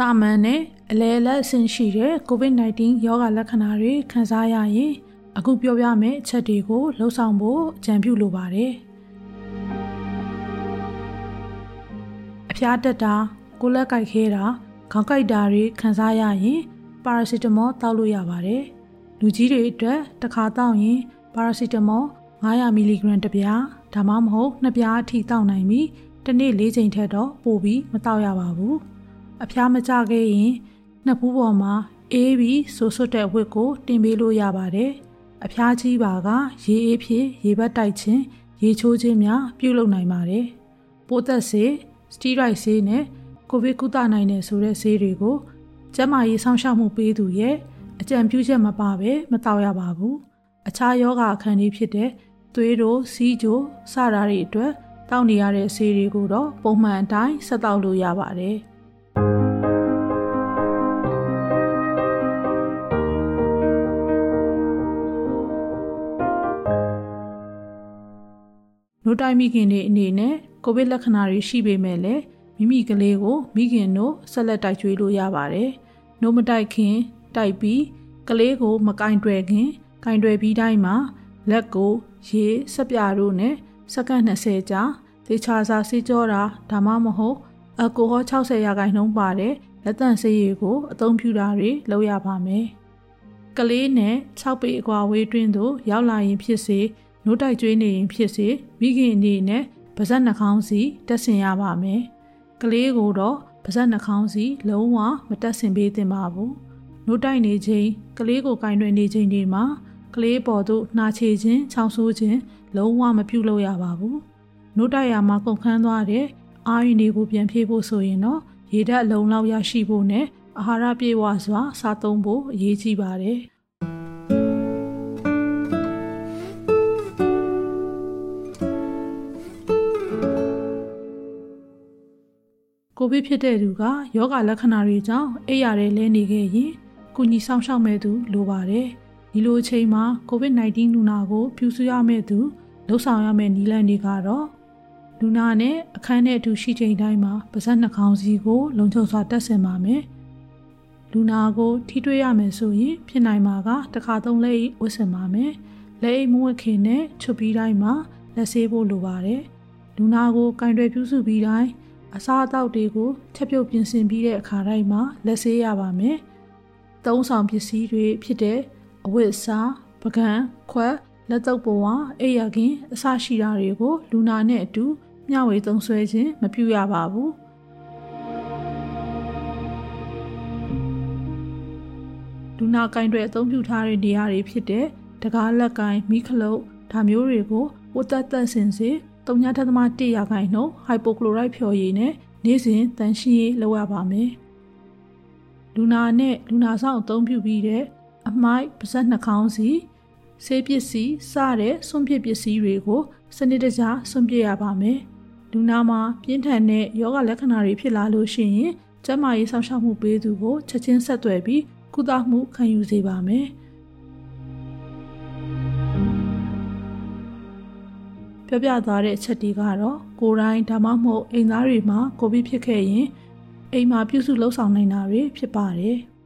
တာမန်နဲ့အလဲလက်ဆင့်ရှိတဲ့ COVID-19 ရောဂါလက္ခဏာတွေခံစားရရင်အခုပြောပြမယ့်အချက်တွေကိုလှုပ်ဆောင်ဖို့အကြံပြုလိုပါတယ်။အဖျားတက်တာကိုလက်ကိုက်ခဲတာခေါင်းကိုက်တာတွေခံစားရရင်ပါရာစီတမောတောက်လို့ရပါတယ်။လူကြီးတွေအတွက်တစ်ခါတောက်ရင်ပါရာစီတမော900မီလီဂရမ်တစ်ပြားဒါမှမဟုတ်နှစ်ပြားအထိတောက်နိုင်ပြီးတစ်နေ့၄ချိန်ထက်တော့ပိုပြီးမတောက်ရပါဘူး။ အဖျားမကျခဲ့ရင်နှစ်ဖူးပေါ်မှာအေးပြီးဆိုဆွတ်တဲ့ဝတ်ကို တင်ပေးလို့ရပါတယ်။အဖျားကြီးပါက ရေအေးဖြစ်ရေဘက်တိုက်ခြင်းရေချိုးခြင်းများပြုလုပ်နိုင်ပါတယ်။ပိုးသက်ဆေးစတီရိုက်ဆေးနဲ့ကိုဗစ်ကုသနိုင်တဲ့ဆိုတဲ့ဆေးတွေကိုကျန်းမာရေးစောင့်ရှောက်မှုပေးသူရဲ့အကြံပြုချက်မပါဘဲမတောက်ရပါဘူး။အခြားယောဂအခန်းလေးဖြစ်တဲ့သွေးတို့စီးကြိုစတာတွေအတွက်တောက်နေရတဲ့ဆေးတွေကိုတော့ပုံမှန်အတိုင်းဆက်တောက်လို့ရပါတယ်။ နို့တိုင်းမိခင်တွေအနေနဲ့ကိုဗစ်လက္ခဏာတွေရှိပေမဲ့လည်းမိမိကလေးကိုမိခင်တို့ဆက်လက်တိုက်ကျွေးလို့ရပါတယ်။နို့မတိုက်ခင်တိုက်ပြီးကလေးကိုမကင်တွယ်ခင်ကင်တွယ်ပြီးတိုင်းမှာလက်ကိုရေစက်ပြတို့နဲ့စက္ကန့်20ကြာသေချာစာစေးကြောတာဒါမှမဟုတ်အယ်ကိုဟော60ရာခိုင်နှုန်းပါတဲ့လက်သန့်ဆေးရည်ကိုအသုံးပြုတာတွေလုပ်ရပါမယ်။ကလေးနဲ့6ပေအကွာဝေးတွင်းသို့ရောက်လာရင်ဖြစ်စေ နိုးတိုက်ကျွေးနေရင်ဖြစ်စေမိခင်အနေနဲ့ပါဇက်နှာခေါင်းစီတက်ဆင်ရပါမယ်။ကလေးကိုတော့ပါဇက်နှာခေါင်းစီလုံးဝမတက်ဆင်ပေးသင့်ပါဘူး။နိုးတိုက်နေချိန်ကလေးကိုကင်တွယ်နေချိန်တွေမှာကလေးပေါ်သို့နှာချေခြင်းချောင်းဆိုးခြင်းလုံးဝမပြုလုပ်ရပါဘူး။နို့တိုက်ရမှာကုန်ခန်းသွားတဲ့အာရုံတွေကိုပြန်ဖြည့်ဖို့ဆိုရင်တော့ရေဓာတ်လုံလောက်ရရှိဖို့နဲ့အာဟာရပြည့်ဝစွာစားသုံးဖို့အရေးကြီးပါတယ်။ ကိုဗစ်ဖြစ်တဲ့သူကယောဂလက္ခဏာတွေကြောင့်အိပ်ရတဲ့လဲနေခဲ့ရင်ကုညီဆောင်ရှောက်မဲ့သူလိုပါတယ်။ဒီလိုအချိန်မှာ COVID-19 လူနာကိုပြုစုရမယ့်သူလှုပ်ဆောင်ရမယ့်နည်းလမ်းတွေကတော့လူနာနဲ့အခန်းထဲအတူရှိချိန်တိုင်းမှာပါးစပ်နှာခေါင်းစီကို လုံခြုံစွာတက်ဆင်ပါမယ်။လူနာကိုထိတွေ့ရမယ်ဆိုရင်ဖြစ်နိုင်မှာကတစ်ခါသုံးလက်ဝတ်ဆင်ပါမယ်။လက်အိတ်မဝတ်ခင်နဲ့ချုပ်ပြီးတိုင်းမှာလက်ဆေးဖို့လိုပါတယ်။လူနာကိုကင်တွယ်ပြုစုပြီးတိုင်း အစားအသောက်တွေကိုချက်ပြုတ်ပြင်ဆင်ပြီးတဲ့အခါတိုင်းမှာလက်ဆေးရပါမယ်။သုံးဆောင်ပစ္စည်းတွေဖြစ်တဲ့အဝတ်အစားပကံခွက်လက်တုပ်ပေါ်ဝအိယာခင်အစရှိတာတွေကိုလူနာနဲ့အတူမျှဝေသုံးဆွဲခြင်းမပြုရပါဘူးလူနာကင်တွေအသုံးပြုထားတဲ့နေရာတွေဖြစ်တဲ့တကားလက်ကင်မိခလုတ်ဒါမျိုးတွေကိုဝတ်သက်သက်စင်စေ 3.1ရာခိုင်နှုန်းဟိုက်ပိုကလိုရိုက်ဖြော်ရည်နဲ့နေ့စဉ်တန်ရှင်းရေးလုပ်ရပါမယ်လူနာနဲ့လူနာဆောင်အသုံးပြုပြီးတဲ့အမိုက်ပါဇက်နှာခေါင်းစီဆေးပစ္စည်းစတဲ့စွန့်ပစ်ပစ္စည်းတွေကိုစနစ်တကျစွန့်ပစ်ရပါမယ်။လူနာမှာပြင်းထန်တဲ့ယောဂလက္ခဏာတွေဖြစ်လာလို့ရှိရင်ကျန်းမာရေးဆောင်ရှောက်မှုပေးသူကိုချက်ချင်းဆက်သွယ်ပြီးကုသမှုခံယူစေပါမယ်။ ပြောပြသွားတဲ့အချက်တွေကတော့ကိုယ်တိုင်ဒါမှမဟုတ်အိမ်သားတွေမှာကိုဗစ်ဖြစ်ခဲ့ရင်အိမ်မှာပြုစုလှုပ်ဆောင်နိုင်တာတွေဖြစ်ပါတယ်။